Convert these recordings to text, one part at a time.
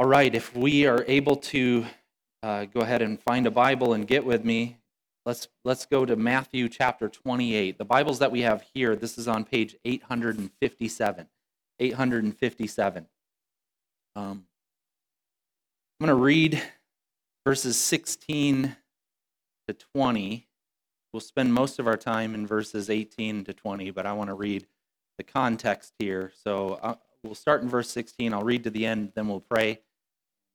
All right, if we are able to uh, go ahead and find a Bible and get with me, let's let's go to Matthew chapter 28. The Bibles that we have here, this is on page 857. 857. Um, I'm going to read verses 16 to 20. We'll spend most of our time in verses 18 to 20, but I want to read the context here. So uh, we'll start in verse 16. I'll read to the end, then we'll pray.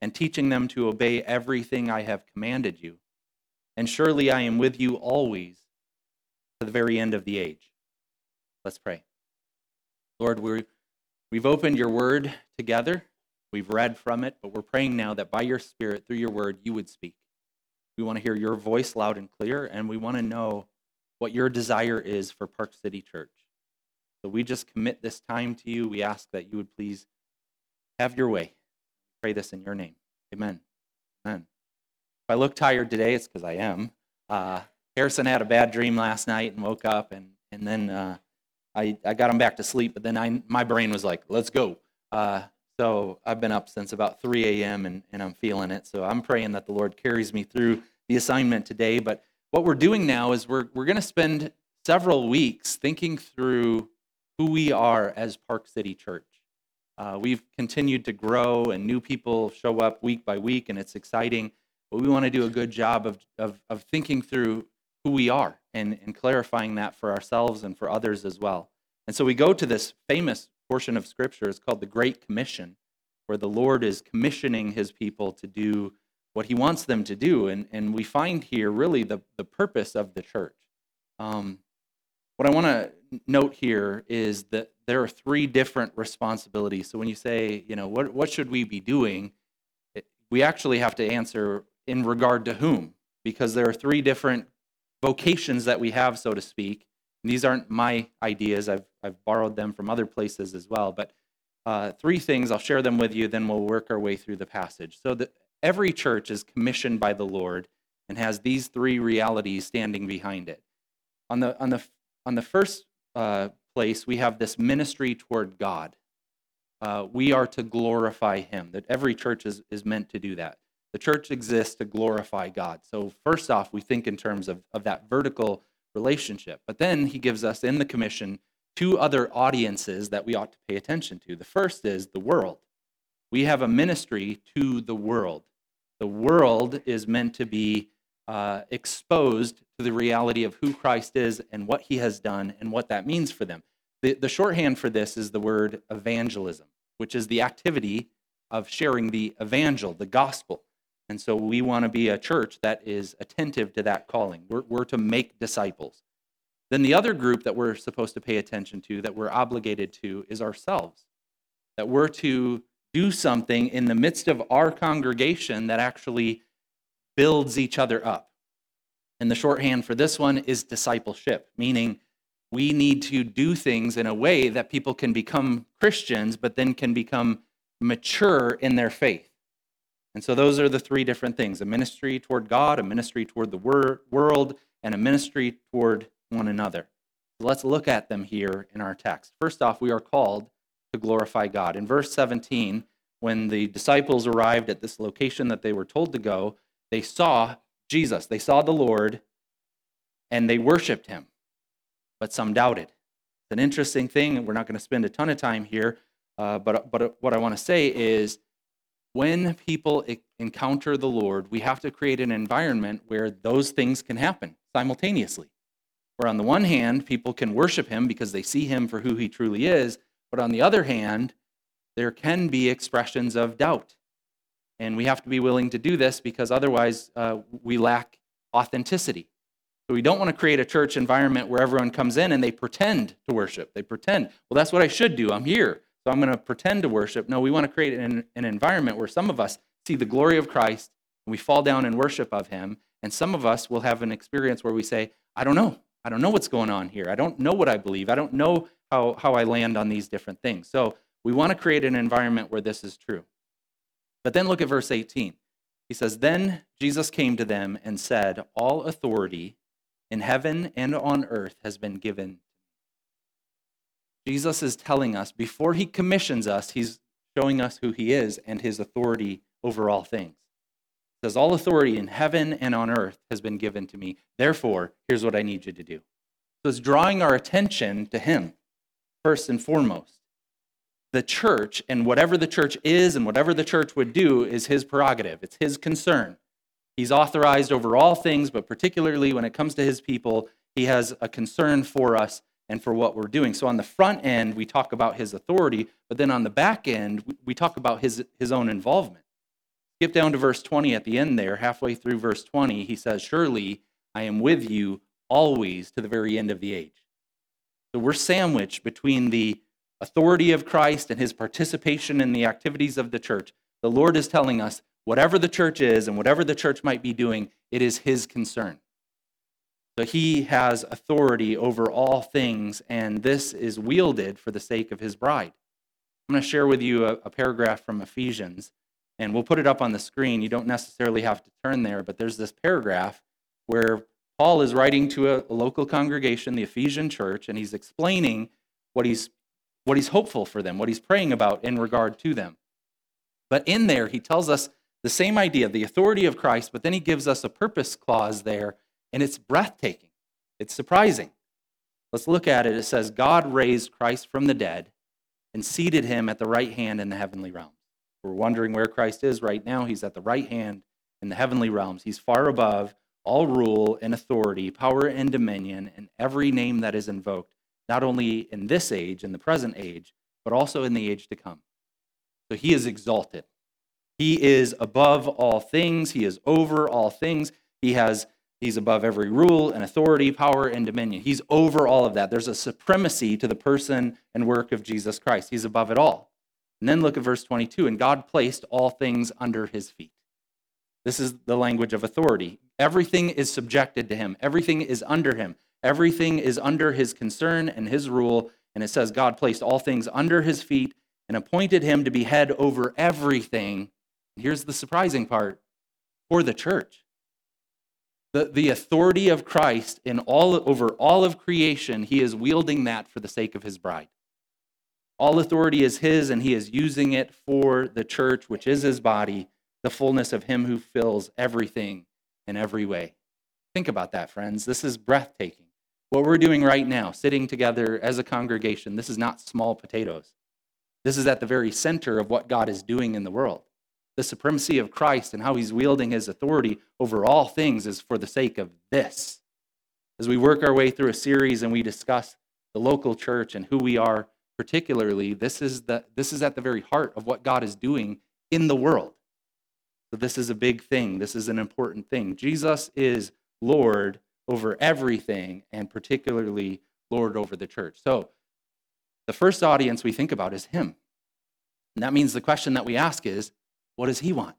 and teaching them to obey everything I have commanded you. And surely I am with you always to the very end of the age. Let's pray. Lord, we we've opened your word together. We've read from it, but we're praying now that by your Spirit, through your word, you would speak. We want to hear your voice loud and clear, and we want to know what your desire is for Park City Church. So we just commit this time to you. We ask that you would please have your way. Pray this in your name. Amen. Amen. If I look tired today, it's because I am. Uh, Harrison had a bad dream last night and woke up, and, and then uh, I, I got him back to sleep, but then I, my brain was like, let's go. Uh, so I've been up since about 3 a.m. And, and I'm feeling it. So I'm praying that the Lord carries me through the assignment today. But what we're doing now is we're, we're going to spend several weeks thinking through who we are as Park City Church. Uh, we've continued to grow, and new people show up week by week, and it's exciting. But we want to do a good job of, of, of thinking through who we are and, and clarifying that for ourselves and for others as well. And so we go to this famous portion of Scripture It's called the Great Commission, where the Lord is commissioning his people to do what he wants them to do. And, and we find here really the, the purpose of the church. Um, what I want to note here is that there are three different responsibilities. So when you say, you know, what, what should we be doing, it, we actually have to answer in regard to whom, because there are three different vocations that we have, so to speak. And these aren't my ideas. I've, I've borrowed them from other places as well. But uh, three things, I'll share them with you, then we'll work our way through the passage. So that every church is commissioned by the Lord and has these three realities standing behind it. On the, on the, on the first uh, place, we have this ministry toward God. Uh, we are to glorify Him, that every church is, is meant to do that. The church exists to glorify God. So, first off, we think in terms of, of that vertical relationship. But then he gives us in the commission two other audiences that we ought to pay attention to. The first is the world. We have a ministry to the world. The world is meant to be uh, exposed to the reality of who Christ is and what he has done and what that means for them. The, the shorthand for this is the word evangelism, which is the activity of sharing the evangel, the gospel. And so we want to be a church that is attentive to that calling. We're, we're to make disciples. Then the other group that we're supposed to pay attention to, that we're obligated to, is ourselves. That we're to do something in the midst of our congregation that actually builds each other up. And the shorthand for this one is discipleship, meaning we need to do things in a way that people can become Christians, but then can become mature in their faith. And so those are the three different things a ministry toward God, a ministry toward the wor- world, and a ministry toward one another. Let's look at them here in our text. First off, we are called to glorify God. In verse 17, when the disciples arrived at this location that they were told to go, they saw Jesus, they saw the Lord, and they worshiped him. But some doubted. It's an interesting thing. And we're not going to spend a ton of time here, uh, but, but what I want to say is when people encounter the Lord, we have to create an environment where those things can happen simultaneously. Where on the one hand, people can worship him because they see him for who he truly is, but on the other hand, there can be expressions of doubt. And we have to be willing to do this because otherwise uh, we lack authenticity. So we don't want to create a church environment where everyone comes in and they pretend to worship. They pretend, well, that's what I should do. I'm here. So I'm going to pretend to worship. No, we want to create an, an environment where some of us see the glory of Christ and We fall down in worship of him. And some of us will have an experience where we say, I don't know. I don't know what's going on here. I don't know what I believe. I don't know how, how I land on these different things. So we want to create an environment where this is true. But then look at verse 18. He says, Then Jesus came to them and said, All authority in heaven and on earth has been given. Jesus is telling us, before he commissions us, he's showing us who he is and his authority over all things. He says, All authority in heaven and on earth has been given to me. Therefore, here's what I need you to do. So it's drawing our attention to him, first and foremost the church and whatever the church is and whatever the church would do is his prerogative. It's his concern. He's authorized over all things, but particularly when it comes to his people, he has a concern for us and for what we're doing. So on the front end, we talk about his authority, but then on the back end, we talk about his, his own involvement. Skip down to verse 20 at the end there, halfway through verse 20, he says, Surely I am with you always to the very end of the age. So we're sandwiched between the authority of Christ and his participation in the activities of the church, the Lord is telling us whatever the church is and whatever the church might be doing, it is his concern. So he has authority over all things, and this is wielded for the sake of his bride. I'm going to share with you a, a, paragraph from Ephesians, and we'll put it up on the screen. You don't necessarily have to turn there, but there's this paragraph where Paul is writing to a, a local congregation, the Ephesian church, and he's explaining what he's what he's hopeful for them, what he's praying about in regard to them. But in there, he tells us the same idea, the authority of Christ, but then he gives us a purpose clause there, and it's breathtaking. It's surprising. Let's look at it. It says, God raised Christ from the dead and seated him at the right hand in the heavenly realms. We're wondering where Christ is right now. He's at the right hand in the heavenly realms. He's far above all rule and authority, power and dominion, and every name that is invoked not only in this age, in the present age, but also in the age to come. So he is exalted. He is above all things. He is over all things. He has he's above every rule and authority, power and dominion. He's over all of that. There's a supremacy to the person and work of Jesus Christ. He's above it all. And then look at verse 22, and God placed all things under his feet. This is the language of authority. Everything is subjected to him. Everything is under him. Everything is under his concern and his rule. And it says God placed all things under his feet and appointed him to be head over everything. here's the surprising part for the church. The, the authority of Christ in all over all of creation, he is wielding that for the sake of his bride. All authority is his, and he is using it for the church, which is his body, the fullness of him who fills everything in every way. Think about that, friends. This is breathtaking. What we're doing right now, sitting together as a congregation, this is not small potatoes. This is at the very center of what God is doing in the world. The supremacy of Christ and how he's wielding his authority over all things is for the sake of this. As we work our way through a series and we discuss the local church and who we are particularly, this is, the, this is at the very heart of what God is doing in the world. So, this is a big thing. This is an important thing. Jesus is Lord over everything, and particularly Lord over the church. So, the first audience we think about is Him. And that means the question that we ask is, what does He want?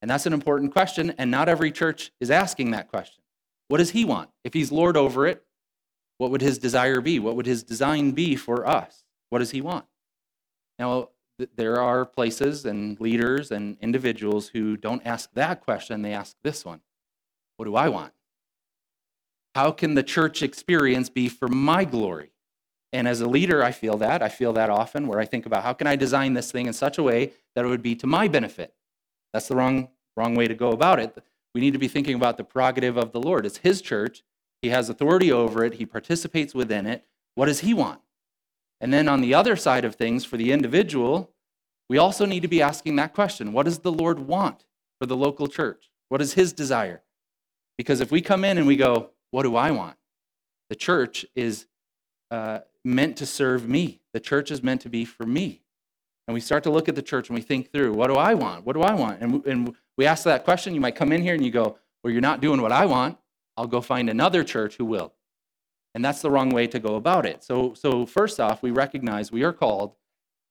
And that's an important question, and not every church is asking that question. What does He want? If He's Lord over it, what would His desire be? What would His design be for us? What does He want? Now, there are places and leaders and individuals who don't ask that question, they ask this one What do I want? How can the church experience be for my glory? And as a leader, I feel that. I feel that often where I think about how can I design this thing in such a way that it would be to my benefit? That's the wrong, wrong way to go about it. We need to be thinking about the prerogative of the Lord. It's His church, He has authority over it, He participates within it. What does He want? And then on the other side of things, for the individual, we also need to be asking that question What does the Lord want for the local church? What is His desire? Because if we come in and we go, what do I want? The church is uh, meant to serve me. The church is meant to be for me. And we start to look at the church and we think through, what do I want? What do I want? And, and we ask that question. You might come in here and you go, well, you're not doing what I want. I'll go find another church who will. And that's the wrong way to go about it. So, so first off, we recognize we are called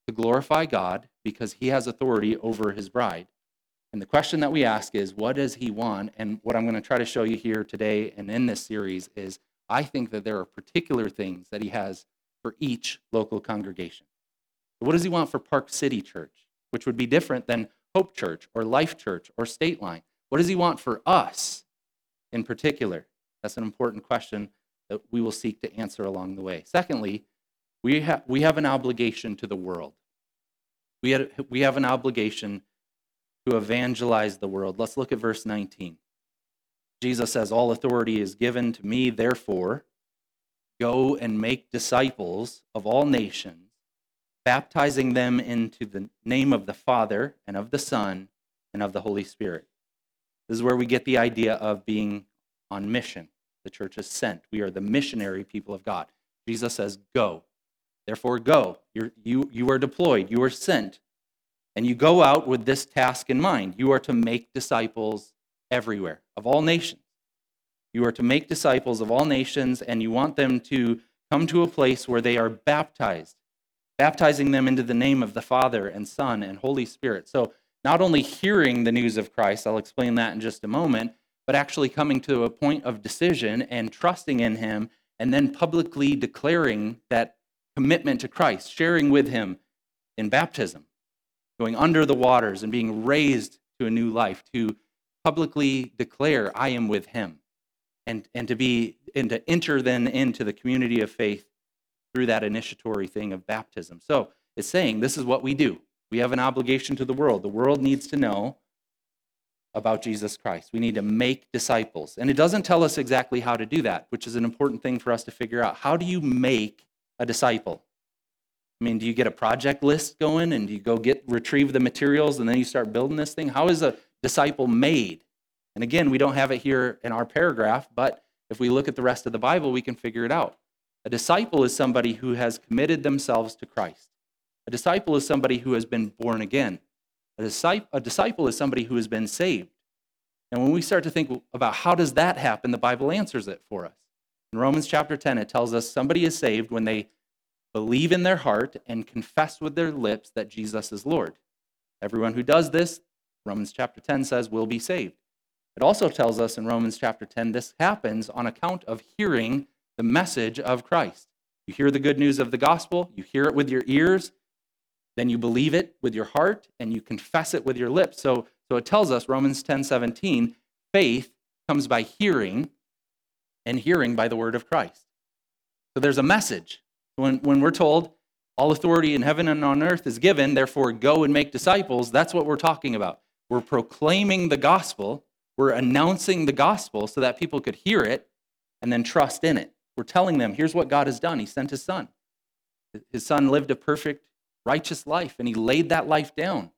to glorify God because he has authority over his bride. And the question that we ask is, what does he want? And what I'm going to try to show you here today and in this series is I think that there are particular things that he has for each local congregation. What does he want for Park City Church, which would be different than Hope Church or Life Church or State Line? What does he want for us in particular? That's an important question that we will seek to answer along the way. Secondly, we, ha- we have an obligation to the world. We, had, we have an obligation to evangelize the world. Let's look at verse 19. Jesus says, All authority is given to me, therefore, go and make disciples of all nations, baptizing them into the name of the Father and of the Son and of the Holy Spirit. This is where we get the idea of being on mission. The church is sent. We are the missionary people of God. Jesus says, Go. Therefore, go. You're, you, you are deployed. You are sent. And you go out with this task in mind. You are to make disciples everywhere, of all nations. You are to make disciples of all nations, and you want them to come to a place where they are baptized, baptizing them into the name of the Father and Son and Holy Spirit. So, not only hearing the news of Christ, I'll explain that in just a moment, but actually coming to a point of decision and trusting in Him, and then publicly declaring that commitment to Christ, sharing with Him in baptism, going under the waters and being raised to a new life, to publicly declare, I am with Him and, and to be and to enter then into the community of faith through that initiatory thing of baptism. So it's saying this is what we do. We have an obligation to the world. The world needs to know about Jesus Christ. We need to make disciples. And it doesn't tell us exactly how to do that, which is an important thing for us to figure out. How do you make a disciple? I mean, do you get a project list going and do you go get retrieve the materials and then you start building this thing? How is a disciple made? And again, we don't have it here in our paragraph, but if we look at the rest of the Bible, we can figure it out. A disciple is somebody who has committed themselves to Christ. A disciple is somebody who has been born again. A disciple, a disciple is somebody who has been saved. And when we start to think about how does that happen, the Bible answers it for us. In Romans chapter 10, it tells us somebody is saved when they believe in their heart and confess with their lips that Jesus is Lord. Everyone who does this, Romans chapter 10 says, will be saved. It also tells us in Romans chapter 10 this happens on account of hearing the message of Christ. You hear the good news of the gospel, you hear it with your ears, then you believe it with your heart, and you confess it with your lips. So, so it tells us, Romans 10 17, faith comes by hearing, and hearing by the word of Christ. So there's a message. When, when we're told, all authority in heaven and on earth is given, therefore go and make disciples, that's what we're talking about. We're proclaiming the gospel we're announcing the gospel so that people could hear it and then trust in it. We're telling them, here's what God has done. He sent his son. His son lived a perfect, righteous life, and he laid that life down.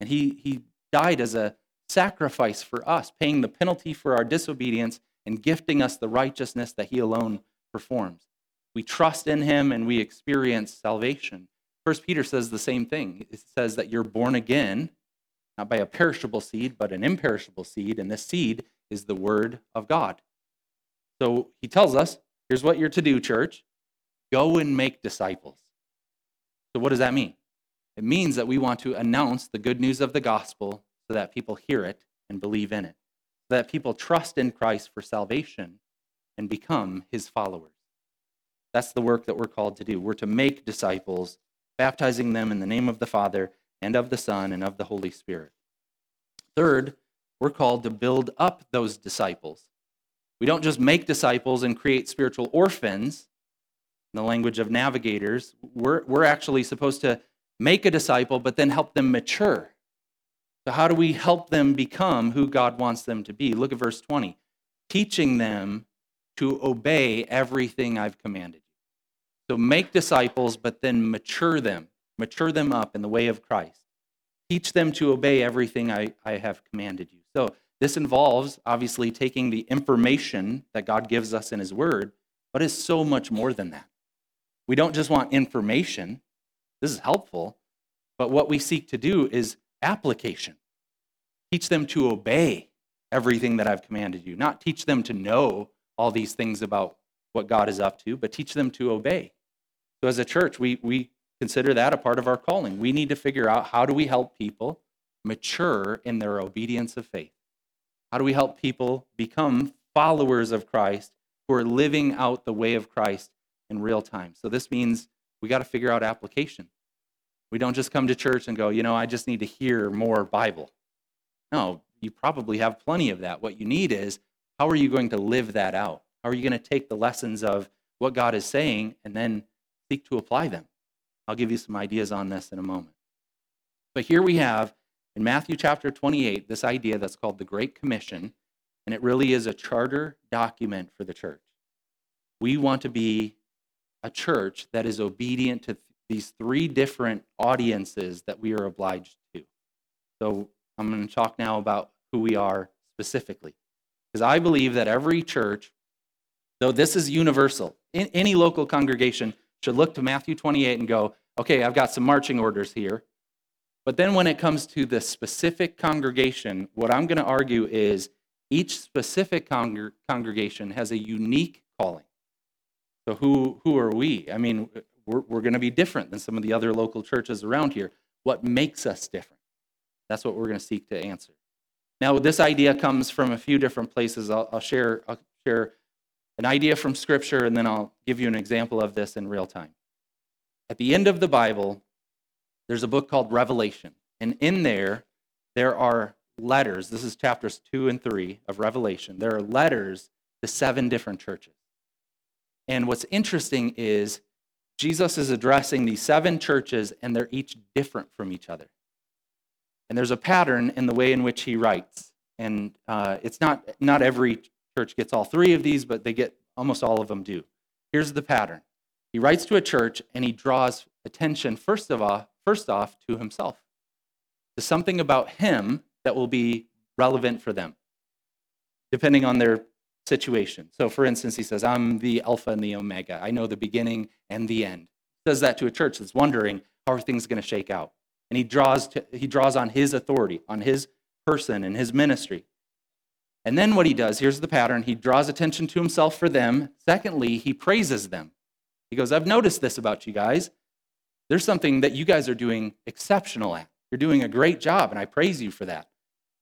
And he, he died as a sacrifice for us, paying the penalty for our disobedience and gifting us the righteousness that he alone performs. We trust in him and we experience salvation. First Peter says the same thing. It says that you're born again not by a perishable seed, but an imperishable seed, and this seed is the word of God. So he tells us here's what you're to do, church go and make disciples. So, what does that mean? It means that we want to announce the good news of the gospel so that people hear it and believe in it, so that people trust in Christ for salvation and become his followers. That's the work that we're called to do. We're to make disciples, baptizing them in the name of the Father and of the Son and of the Holy Spirit. Third, we're called to build up those disciples. We don't just make disciples and create spiritual orphans, in the language of navigators. We're, we're actually supposed to make a disciple, but then help them mature. So, how do we help them become who God wants them to be? Look at verse 20. Teaching them to obey everything I've commanded. So, make disciples, but then mature them mature them up in the way of Christ. Teach them to obey everything I, I have commanded you. So, this involves obviously taking the information that God gives us in His Word, but it's so much more than that. We don't just want information, this is helpful, but what we seek to do is application. Teach them to obey everything that I've commanded you, not teach them to know all these things about what God is up to, but teach them to obey. So, as a church, we, we consider that a part of our calling. We need to figure out how do we help people mature in their obedience of faith? How do we help people become followers of Christ who are living out the way of Christ in real time? So this means we got to figure out application. We don't just come to church and go, you know, I just need to hear more Bible. No, you probably have plenty of that. What you need is how are you going to live that out? How are you going to take the lessons of what God is saying and then seek to apply them? I'll give you some ideas on this in a moment. But here we have in Matthew chapter 28 this idea that's called the Great Commission, and it really is a charter document for the church. We want to be a church that is obedient to these three different audiences that we are obliged to. So I'm going to talk now about who we are specifically. Because I believe that every church, though this is universal, in any local congregation should look to Matthew 28 and go, okay, I've got some marching orders here. But then when it comes to the specific congregation, what I'm going to argue is each specific congr- congregation has a unique calling. So who, who are we? I mean, we're, we're going to be different than some of the other local churches around here. What makes us different? That's what we're going to seek to answer. Now, this idea comes from a few different places. I'll, I'll, share, I'll share an idea from Scripture, and then I'll give you an example of this in real time. At the end of the Bible, there's a book called Revelation. And in there, there are letters. This is chapters two and three of Revelation. There are letters to seven different churches. And what's interesting is Jesus is addressing these seven churches, and they're each different from each other. And there's a pattern in the way in which he writes. And uh, it's not, not every church gets all three of these, but they get almost all of them do. Here's the pattern he writes to a church and he draws attention, first of all, first off, to himself, to something about him that will be relevant for them, depending on their situation. So, for instance, he says, I'm the Alpha and the Omega. I know the beginning and the end. He says that to a church that's wondering how are things going to shake out. And he draws, to, he draws on his authority, on his person and his ministry. And then what he does, here's the pattern he draws attention to himself for them. Secondly, he praises them. He goes, I've noticed this about you guys. There's something that you guys are doing exceptional at. You're doing a great job, and I praise you for that.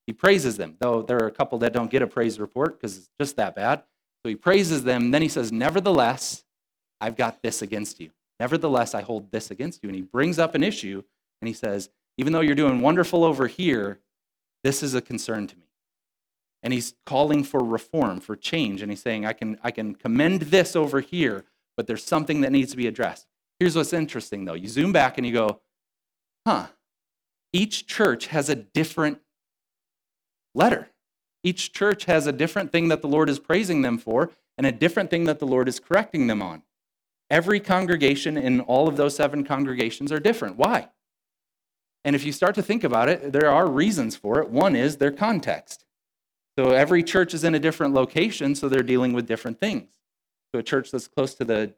He praises them, though there are a couple that don't get a praise report because it's just that bad. So he praises them. Then he says, Nevertheless, I've got this against you. Nevertheless, I hold this against you. And he brings up an issue and he says, Even though you're doing wonderful over here, this is a concern to me. And he's calling for reform, for change. And he's saying, I can, I can commend this over here, but there's something that needs to be addressed. Here's what's interesting, though. You zoom back and you go, huh, each church has a different letter. Each church has a different thing that the Lord is praising them for and a different thing that the Lord is correcting them on. Every congregation in all of those seven congregations are different. Why? And if you start to think about it, there are reasons for it. One is their context. So every church is in a different location, so they're dealing with different things. So a church that's close to the,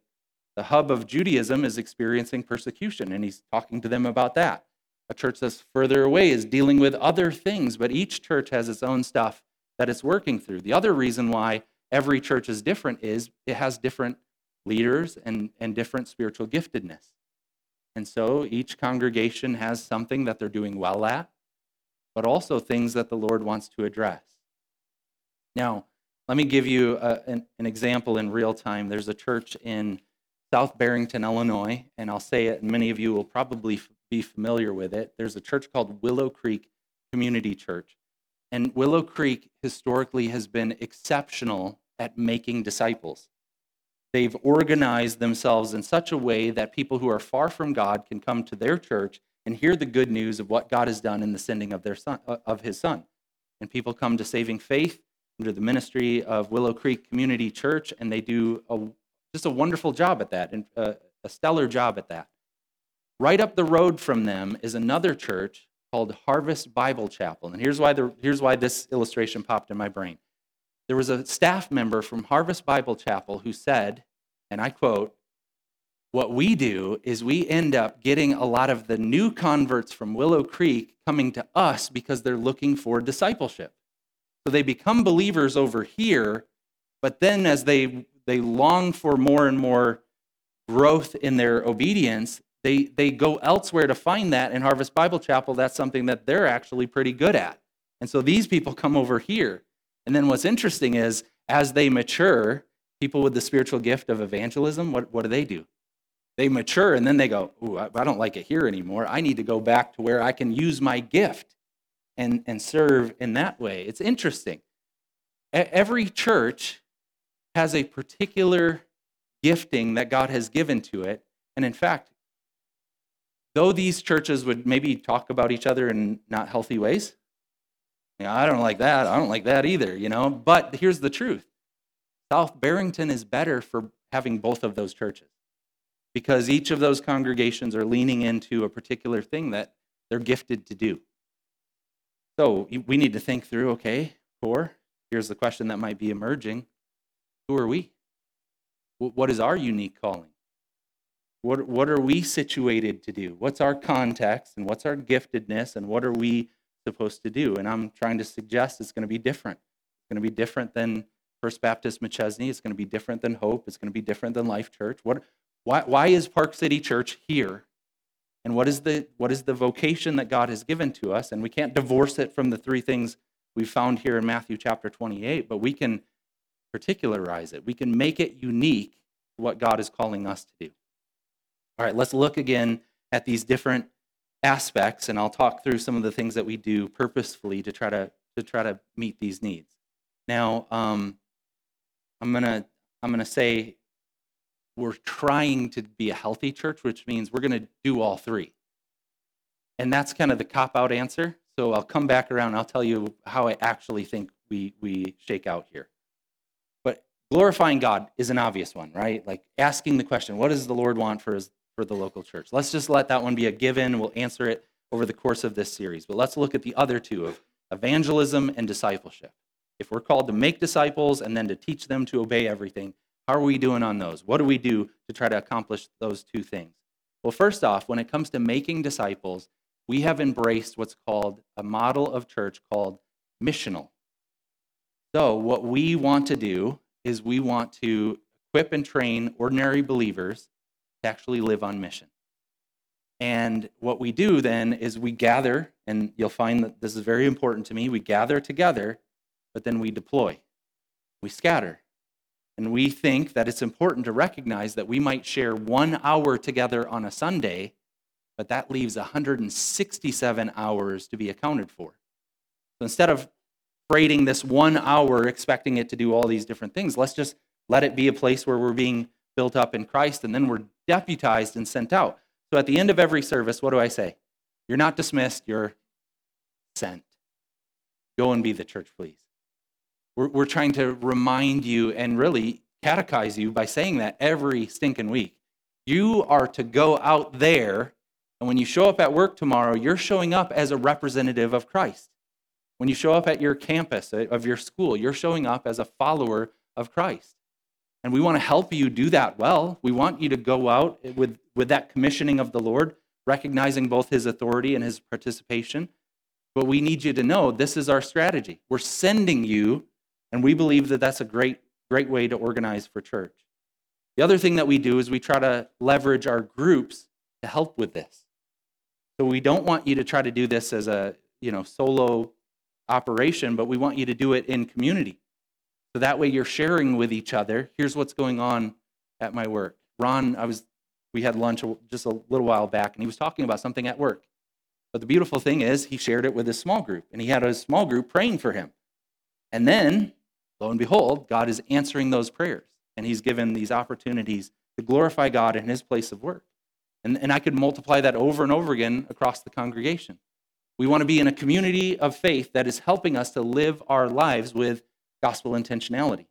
the hub of Judaism is experiencing persecution, and he's talking to them about that. A church that's further away is dealing with other things, but each church has its own stuff that it's working through. The other reason why every church is different is it has different leaders and, and different spiritual giftedness. And so each congregation has something that they're doing well at, but also things that the Lord wants to address. Now, let me give you a, an, an, example in real time. There's a church in South Barrington, Illinois, and I'll say it, and many of you will probably be familiar with it. There's a church called Willow Creek Community Church. And Willow Creek historically has been exceptional at making disciples. They've organized themselves in such a way that people who are far from God can come to their church and hear the good news of what God has done in the sending of, their son, of his son. And people come to saving faith under the ministry of Willow Creek Community Church, and they do a, just a wonderful job at that, and uh, a stellar job at that. Right up the road from them is another church called Harvest Bible Chapel. And here's why, the, here's why this illustration popped in my brain. There was a staff member from Harvest Bible Chapel who said, and I quote, what we do is we end up getting a lot of the new converts from Willow Creek coming to us because they're looking for discipleship. So they become believers over here, but then as they, they long for more and more growth in their obedience, They, they go elsewhere to find that. In Harvest Bible Chapel, that's something that they're actually pretty good at. And so these people come over here. And then what's interesting is as they mature, people with the spiritual gift of evangelism, what, what do they do? They mature and then they go, Ooh, I, I don't like it here anymore. I need to go back to where I can use my gift and, and serve in that way. It's interesting. Every church has a particular gifting that God has given to it. And in fact, though these churches would maybe talk about each other in not healthy ways, you know, I don't like that. I don't like that either, you know. But here's the truth South Barrington is better for having both of those churches because each of those congregations are leaning into a particular thing that they're gifted to do. So we need to think through okay, core, here's the question that might be emerging Who are we? What is our unique calling? What, what are we situated to do? What's our context and what's our giftedness and what are we supposed to do? And I'm trying to suggest it's going to be different. It's going to be different than First Baptist McChesney. It's going to be different than Hope. It's going to be different than Life Church. What, why, why is Park City Church here? And what is, the, what is the vocation that God has given to us? And we can't divorce it from the three things we found here in Matthew chapter 28, but we can particularize it. We can make it unique what God is calling us to do. All right, let's look again at these different aspects, and I'll talk through some of the things that we do purposefully to try to, to try to meet these needs. Now, um, I'm gonna I'm gonna say we're trying to be a healthy church, which means we're gonna do all three. And that's kind of the cop out answer. So I'll come back around. I'll tell you how I actually think we we shake out here. But glorifying God is an obvious one, right? Like asking the question, what does the Lord want for his for the local church? Let's just let that one be a given. We'll answer it over the course of this series. But let's look at the other two of evangelism and discipleship. If we're called to make disciples and then to teach them to obey everything, how are we doing on those? What do we do to try to accomplish those two things? Well, first off, when it comes to making disciples, we have embraced what's called a model of church called missional. So, what we want to do is we want to equip and train ordinary believers to actually live on mission. And what we do then is we gather, and you'll find that this is very important to me. We gather together but then we deploy, we scatter. And we think that it's important to recognize that we might share one hour together on a Sunday, but that leaves 167 hours to be accounted for. So instead of freighting this one hour, expecting it to do all these different things, let's just let it be a place where we're being built up in Christ and then we're deputized and sent out. So at the end of every service, what do I say? You're not dismissed, you're sent. Go and be the church, please. We're, we're trying to remind you and really catechize you by saying that every stinking week. You are to go out there, and when you show up at work tomorrow, you're showing up as a representative of Christ. When you show up at your campus uh, of your school, you're showing up as a follower of Christ. And we want to help you do that well. We want you to go out with, with that commissioning of the Lord, recognizing both his authority and his participation. But we need you to know this is our strategy. We're sending you and we believe that that's a great, great way to organize for church. The other thing that we do is we try to leverage our groups to help with this. So we don't want you to try to do this as a you know solo operation, but we want you to do it in community. So that way you're sharing with each other. Here's what's going on at my work. Ron, I was we had lunch just a little while back, and he was talking about something at work. But the beautiful thing is, he shared it with his small group, and he had a small group praying for him. And then, lo and behold, God is answering those prayers. And he's given these opportunities to glorify God in his place of work. And, and I could multiply that over and over again across the congregation. We want to be in a community of faith that is helping us to live our lives with gospel intentionality.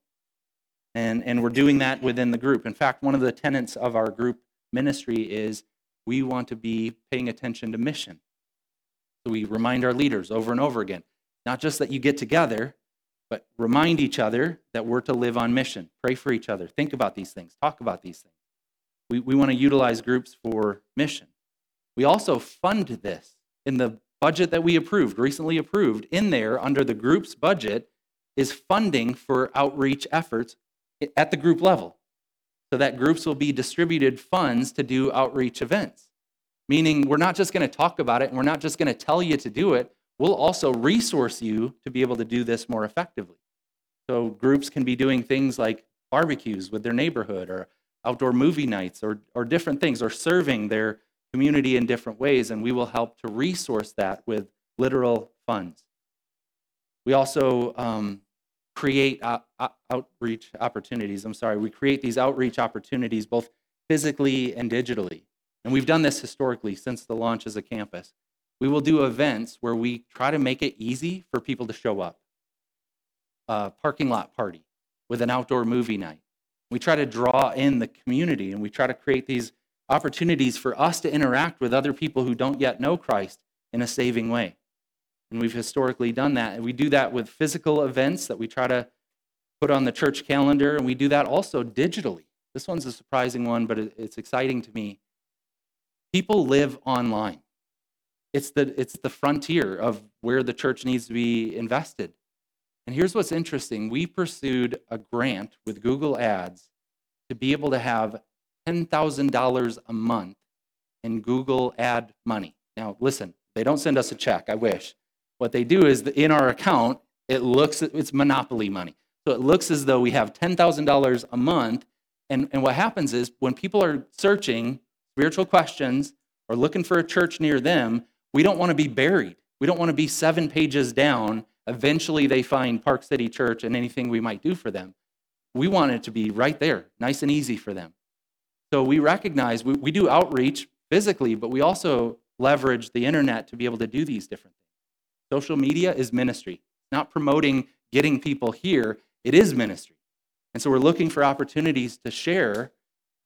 And, and we're doing that within the group. In fact, one of the tenets of our group ministry is we want to be paying attention to mission. So we remind our leaders over and over again not just that you get together, but remind each other that we're to live on mission. Pray for each other. Think about these things. Talk about these things. We, we want to utilize groups for mission. We also fund this in the budget that we approved, recently approved. In there, under the group's budget, is funding for outreach efforts at the group level so that groups will be distributed funds to do outreach events. meaning we're not just going to talk about it and we're not just going to tell you to do it. We'll also resource you to be able to do this more effectively. So groups can be doing things like barbecues with their neighborhood or outdoor movie nights or, or different things or serving their community in different ways, and we will help to resource that with literal funds. We also um, create outreach opportunities. I'm sorry, we create these outreach opportunities both physically and digitally. And we've done this historically since the launch as a campus. We will do events where we try to make it easy for people to show up. A parking lot party with an outdoor movie night. We try to draw in the community and we try to create these opportunities for us to interact with other people who don't yet know Christ in a saving way. And we've historically done that. And we do that with physical events that we try to put on the church calendar, and we do that also digitally. This one's a surprising one, but it's exciting to me. People live online. It's the, it's the frontier of where the church needs to be invested. And here's what's interesting we pursued a grant with Google Ads to be able to have $10,000 a month in Google ad money. Now, listen, they don't send us a check, I wish. What they do is in our account, it looks, it's monopoly money. So it looks as though we have $10,000 a month. And, and what happens is when people are searching spiritual questions or looking for a church near them, we don't want to be buried. We don't want to be seven pages down. Eventually, they find Park City Church and anything we might do for them. We want it to be right there, nice and easy for them. So we recognize we, we do outreach physically, but we also leverage the internet to be able to do these different things. Social media is ministry, not promoting getting people here, it is ministry. And so we're looking for opportunities to share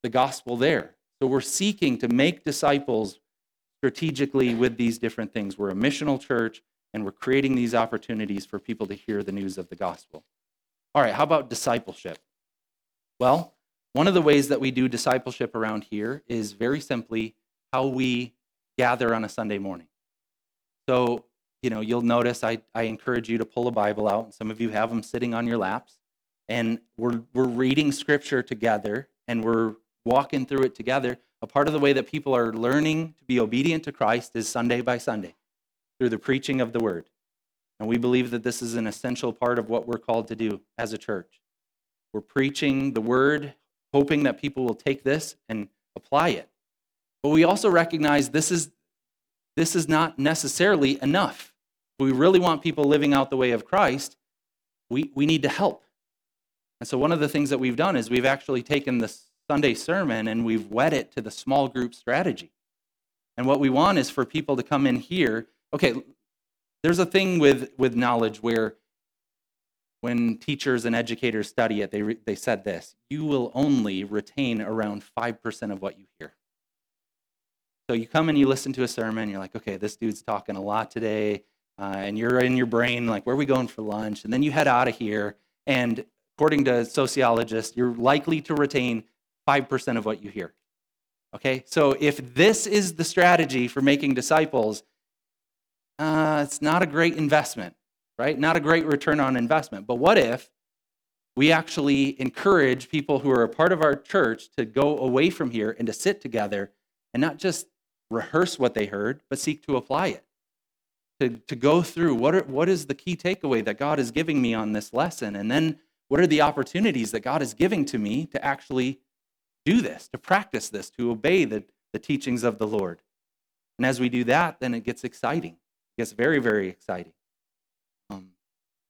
the gospel there. So we're seeking to make disciples strategically with these different things. We're a missional church, and we're creating these opportunities for people to hear the news of the gospel. All right, how about discipleship? Well, one of the ways that we do discipleship around here is very simply how we gather on a Sunday morning. So, you know, you'll notice I, I encourage you to pull a Bible out, and some of you have them sitting on your laps. And we're, we're reading scripture together and we're walking through it together. A part of the way that people are learning to be obedient to Christ is Sunday by Sunday through the preaching of the word. And we believe that this is an essential part of what we're called to do as a church. We're preaching the word, hoping that people will take this and apply it. But we also recognize this is, this is not necessarily enough. If we really want people living out the way of Christ, we, we need to help. And so, one of the things that we've done is we've actually taken the Sunday sermon and we've wed it to the small group strategy. And what we want is for people to come in here. Okay, there's a thing with, with knowledge where when teachers and educators study it, they, re- they said this you will only retain around 5% of what you hear. So you come and you listen to a sermon, you're like, okay, this dude's talking a lot today, uh, and you're in your brain, like, where are we going for lunch? And then you head out of here, and according to sociologists, you're likely to retain 5% of what you hear. Okay, so if this is the strategy for making disciples, uh, it's not a great investment right? Not a great return on investment. But what if we actually encourage people who are a part of our church to go away from here and to sit together and not just rehearse what they heard, but seek to apply it? To, to go through what, are, what is the key takeaway that God is giving me on this lesson? And then what are the opportunities that God is giving to me to actually do this, to practice this, to obey the, the teachings of the Lord? And as we do that, then it gets exciting. It gets very, very exciting. Um,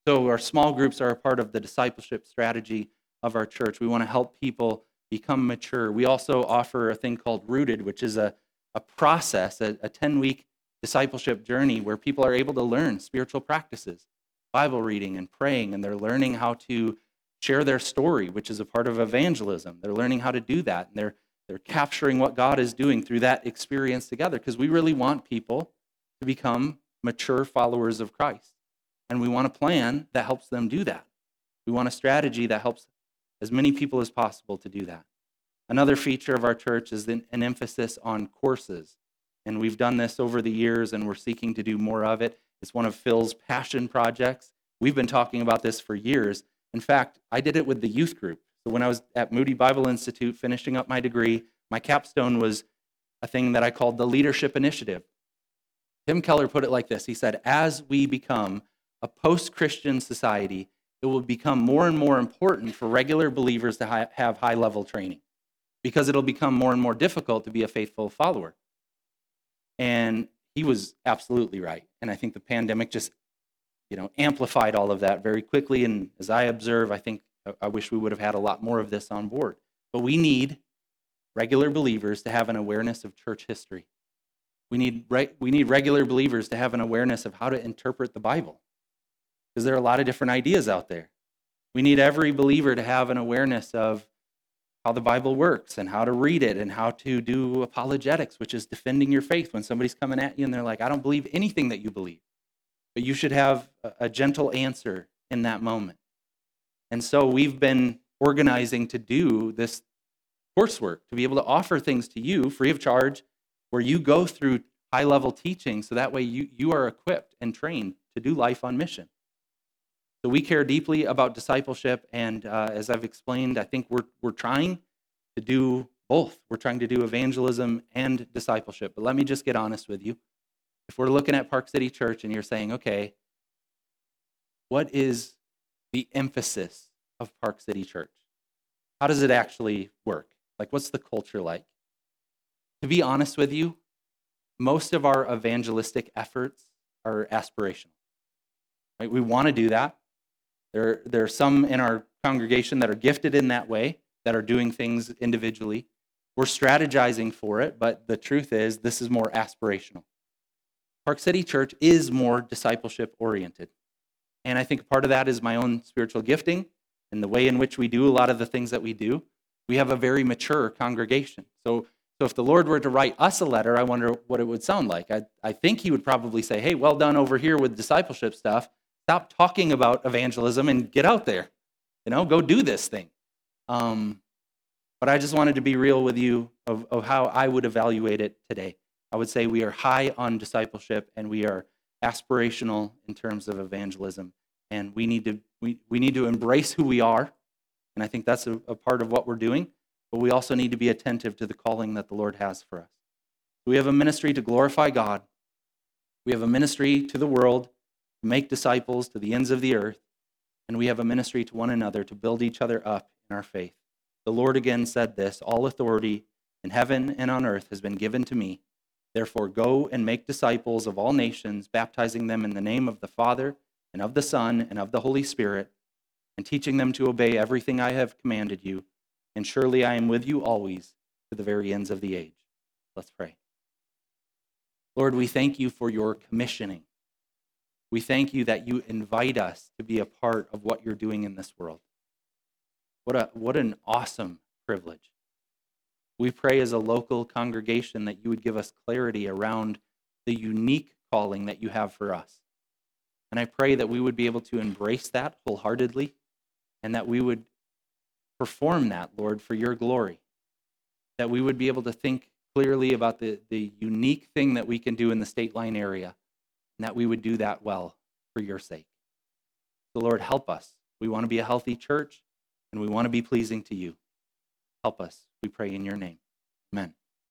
so, our small groups are a part of the discipleship strategy of our church. We want to help people become mature. We also offer a thing called Rooted, which is a, a process, a 10 week discipleship journey where people are able to learn spiritual practices, Bible reading and praying, and they're learning how to share their story, which is a part of evangelism. They're learning how to do that, and they're, they're capturing what God is doing through that experience together because we really want people to become mature followers of Christ. And we want a plan that helps them do that. We want a strategy that helps as many people as possible to do that. Another feature of our church is an, emphasis on courses. And we've done this over the years and we're seeking to do more of it. It's one of Phil's passion projects. We've been talking about this for years. In fact, I did it with the youth group. So when I was at Moody Bible Institute finishing up my degree, my capstone was a thing that I called the Leadership Initiative. Tim Keller put it like this He said, As we become a post Christian society, it will become more and more important for regular believers to have high level training because it'll become more and more difficult to be a faithful follower. And he was absolutely right. And I think the pandemic just, you know, amplified all of that very quickly. And as I observe, I think I wish we would have had a lot more of this on board. But we need regular believers to have an awareness of church history. We need, we need regular believers to have an awareness of how to interpret the Bible because there are a lot of different ideas out there. We need every believer to have an awareness of how the Bible works and how to read it and how to do apologetics, which is defending your faith when somebody's coming at you and they're like, I don't believe anything that you believe. But you should have a gentle answer in that moment. And so we've been organizing to do this coursework, to be able to offer things to you free of charge, where you go through high level teaching so that way you, you are equipped and trained to do life on mission. So we care deeply about discipleship, and uh, as I've explained, I think we're we're trying to do both. We're trying to do evangelism and discipleship. But let me just get honest with you. If we're looking at Park City Church and you're saying, okay, what is the emphasis of Park City Church? How does it actually work? Like, what's the culture like? To be honest with you, most of our evangelistic efforts are aspirational. Right? We want to do that. There, there are some in our congregation that are gifted in that way, that are doing things individually. We're strategizing for it, but the truth is, this is more aspirational. Park City Church is more discipleship oriented. And I think part of that is my own spiritual gifting and the way in which we do a lot of the things that we do. We have a very mature congregation. So, so if the Lord were to write us a letter, I wonder what it would sound like. I, I think He would probably say, hey, well done over here with discipleship stuff. Stop talking about evangelism and get out there. You know, go do this thing. Um, but I just wanted to be real with you of, of how I would evaluate it today. I would say we are high on discipleship and we are aspirational in terms of evangelism. And we need to, we, we need to embrace who we are. And I think that's a, a part of what we're doing. But we also need to be attentive to the calling that the Lord has for us. We have a ministry to glorify God. We have a ministry to the world to make disciples to the ends of the earth, and we have a ministry to one another to build each other up in our faith. The Lord again said this All authority in heaven and on earth has been given to me. Therefore, go and make disciples of all nations, baptizing them in the name of the Father, and of the Son, and of the Holy Spirit, and teaching them to obey everything I have commanded you. And surely I am with you always to the very ends of the age. Let's pray. Lord, we thank you for your commissioning. We thank you that you invite us to be a part of what you're doing in this world. What, a, what an awesome privilege. We pray as a local congregation that you would give us clarity around the unique calling that you have for us. And I pray that we would be able to embrace that wholeheartedly and that we would perform that, Lord, for your glory. That we would be able to think clearly about the, the unique thing that we can do in the state line area and that we would do that well for your sake. So, Lord, help us. We want to be a healthy church, and we want to be pleasing to you. Help us, we pray in your name. Amen.